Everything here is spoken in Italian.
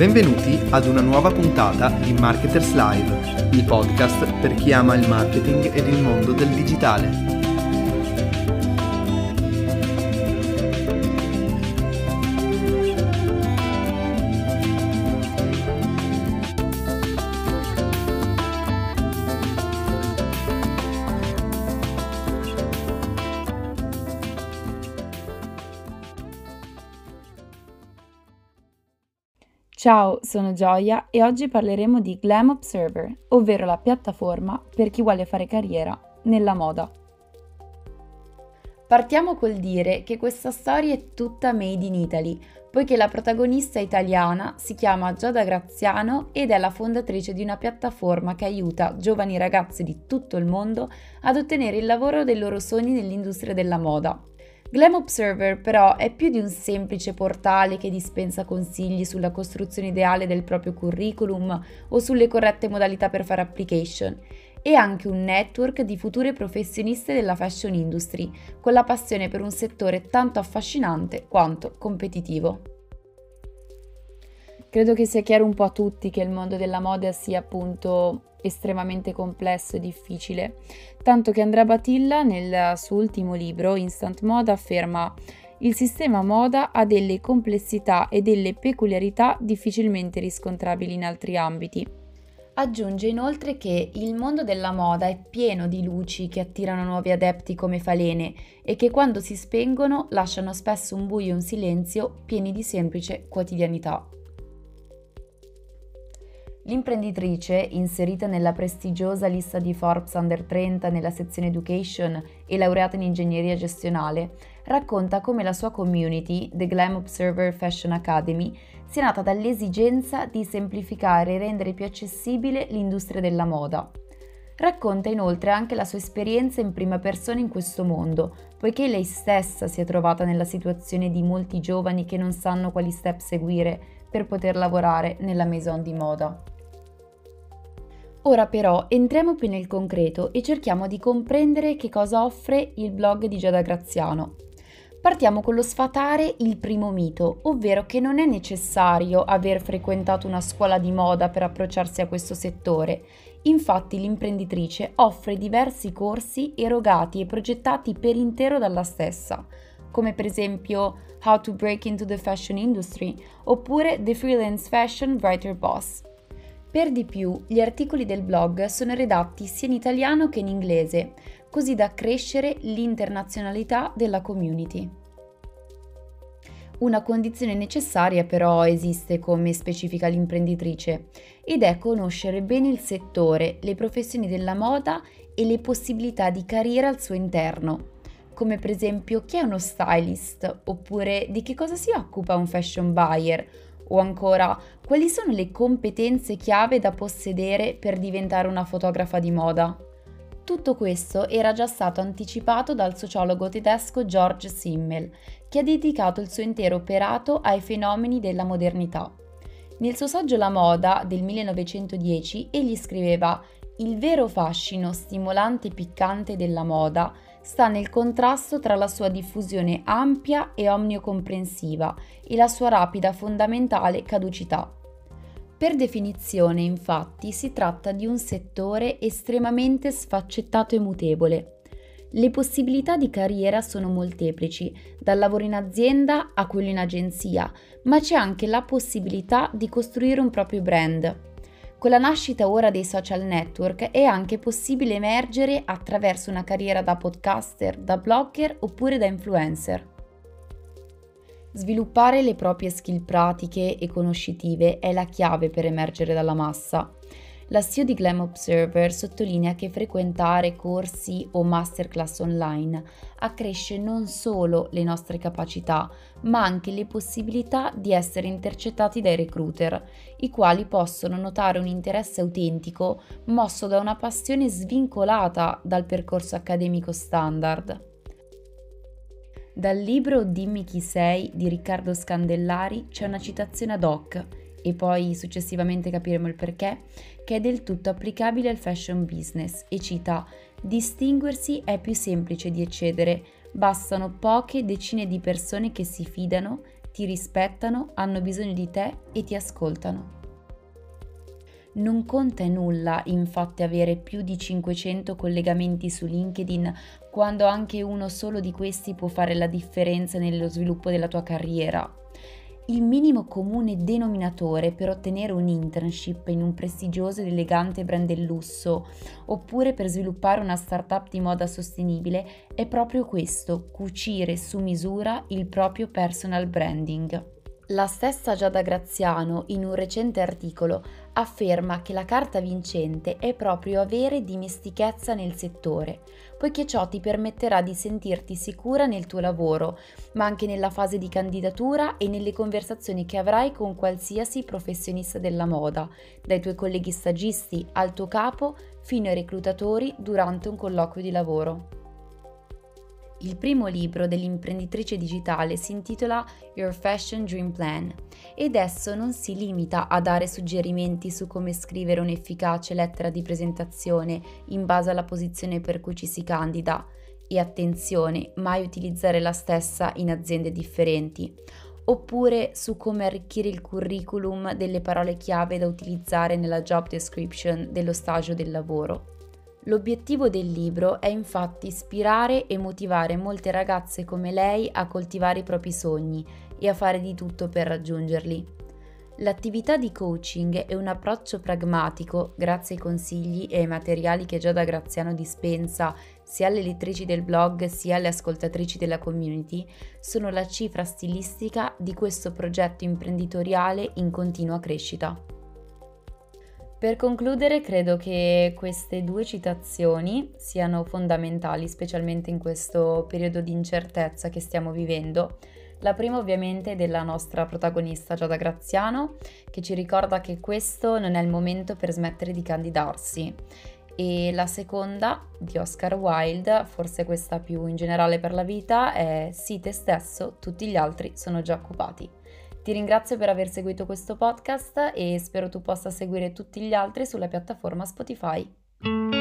Benvenuti ad una nuova puntata di Marketers Live, il podcast per chi ama il marketing ed il mondo del digitale. Ciao, sono Gioia e oggi parleremo di Glam Observer, ovvero la piattaforma per chi vuole fare carriera nella moda. Partiamo col dire che questa storia è tutta made in Italy, poiché la protagonista italiana si chiama Gioda Graziano ed è la fondatrice di una piattaforma che aiuta giovani ragazze di tutto il mondo ad ottenere il lavoro dei loro sogni nell'industria della moda. Glam Observer però è più di un semplice portale che dispensa consigli sulla costruzione ideale del proprio curriculum o sulle corrette modalità per fare application. È anche un network di future professioniste della fashion industry, con la passione per un settore tanto affascinante quanto competitivo. Credo che sia chiaro un po' a tutti che il mondo della moda sia appunto estremamente complesso e difficile, tanto che Andrea Batilla nel suo ultimo libro Instant Moda afferma il sistema moda ha delle complessità e delle peculiarità difficilmente riscontrabili in altri ambiti. Aggiunge inoltre che il mondo della moda è pieno di luci che attirano nuovi adepti come falene e che quando si spengono lasciano spesso un buio e un silenzio pieni di semplice quotidianità. L'imprenditrice, inserita nella prestigiosa lista di Forbes Under 30 nella sezione Education e laureata in ingegneria gestionale, racconta come la sua community, The Glam Observer Fashion Academy, sia nata dall'esigenza di semplificare e rendere più accessibile l'industria della moda. Racconta inoltre anche la sua esperienza in prima persona in questo mondo, poiché lei stessa si è trovata nella situazione di molti giovani che non sanno quali step seguire per poter lavorare nella maison di moda. Ora però entriamo più nel concreto e cerchiamo di comprendere che cosa offre il blog di Giada Graziano. Partiamo con lo sfatare il primo mito, ovvero che non è necessario aver frequentato una scuola di moda per approcciarsi a questo settore. Infatti l'imprenditrice offre diversi corsi erogati e progettati per intero dalla stessa, come per esempio How to Break into the Fashion Industry oppure The Freelance Fashion Writer Boss. Per di più, gli articoli del blog sono redatti sia in italiano che in inglese, così da crescere l'internazionalità della community. Una condizione necessaria però esiste come specifica l'imprenditrice ed è conoscere bene il settore, le professioni della moda e le possibilità di carriera al suo interno, come per esempio chi è uno stylist oppure di che cosa si occupa un fashion buyer o ancora, quali sono le competenze chiave da possedere per diventare una fotografa di moda? Tutto questo era già stato anticipato dal sociologo tedesco George Simmel, che ha dedicato il suo intero operato ai fenomeni della modernità. Nel suo saggio La moda del 1910 egli scriveva Il vero fascino stimolante e piccante della moda sta nel contrasto tra la sua diffusione ampia e omniocomprensiva e la sua rapida fondamentale caducità. Per definizione, infatti, si tratta di un settore estremamente sfaccettato e mutevole. Le possibilità di carriera sono molteplici, dal lavoro in azienda a quello in agenzia, ma c'è anche la possibilità di costruire un proprio brand, con la nascita ora dei social network è anche possibile emergere attraverso una carriera da podcaster, da blogger oppure da influencer. Sviluppare le proprie skill pratiche e conoscitive è la chiave per emergere dalla massa. La CEO di Glam Observer sottolinea che frequentare corsi o masterclass online accresce non solo le nostre capacità, ma anche le possibilità di essere intercettati dai recruiter, i quali possono notare un interesse autentico mosso da una passione svincolata dal percorso accademico standard. Dal libro Dimmi chi sei di Riccardo Scandellari c'è una citazione ad hoc e poi successivamente capiremo il perché, che è del tutto applicabile al fashion business e cita Distinguersi è più semplice di eccedere, bastano poche decine di persone che si fidano, ti rispettano, hanno bisogno di te e ti ascoltano. Non conta nulla infatti avere più di 500 collegamenti su LinkedIn quando anche uno solo di questi può fare la differenza nello sviluppo della tua carriera. Il minimo comune denominatore per ottenere un internship in un prestigioso ed elegante brand del lusso oppure per sviluppare una startup di moda sostenibile è proprio questo, cucire su misura il proprio personal branding. La stessa Giada Graziano, in un recente articolo, afferma che la carta vincente è proprio avere dimestichezza nel settore, poiché ciò ti permetterà di sentirti sicura nel tuo lavoro, ma anche nella fase di candidatura e nelle conversazioni che avrai con qualsiasi professionista della moda, dai tuoi colleghi stagisti al tuo capo fino ai reclutatori durante un colloquio di lavoro. Il primo libro dell'imprenditrice digitale si intitola Your Fashion Dream Plan ed esso non si limita a dare suggerimenti su come scrivere un'efficace lettera di presentazione in base alla posizione per cui ci si candida e attenzione, mai utilizzare la stessa in aziende differenti, oppure su come arricchire il curriculum delle parole chiave da utilizzare nella job description dello stagio del lavoro. L'obiettivo del libro è infatti ispirare e motivare molte ragazze come lei a coltivare i propri sogni e a fare di tutto per raggiungerli. L'attività di coaching è un approccio pragmatico, grazie ai consigli e ai materiali che Giada Graziano dispensa sia alle lettrici del blog sia alle ascoltatrici della community, sono la cifra stilistica di questo progetto imprenditoriale in continua crescita. Per concludere, credo che queste due citazioni siano fondamentali, specialmente in questo periodo di incertezza che stiamo vivendo. La prima ovviamente è della nostra protagonista Giada Graziano, che ci ricorda che questo non è il momento per smettere di candidarsi. E la seconda di Oscar Wilde, forse questa più in generale per la vita, è Sii te stesso, tutti gli altri sono già occupati. Ti ringrazio per aver seguito questo podcast e spero tu possa seguire tutti gli altri sulla piattaforma Spotify.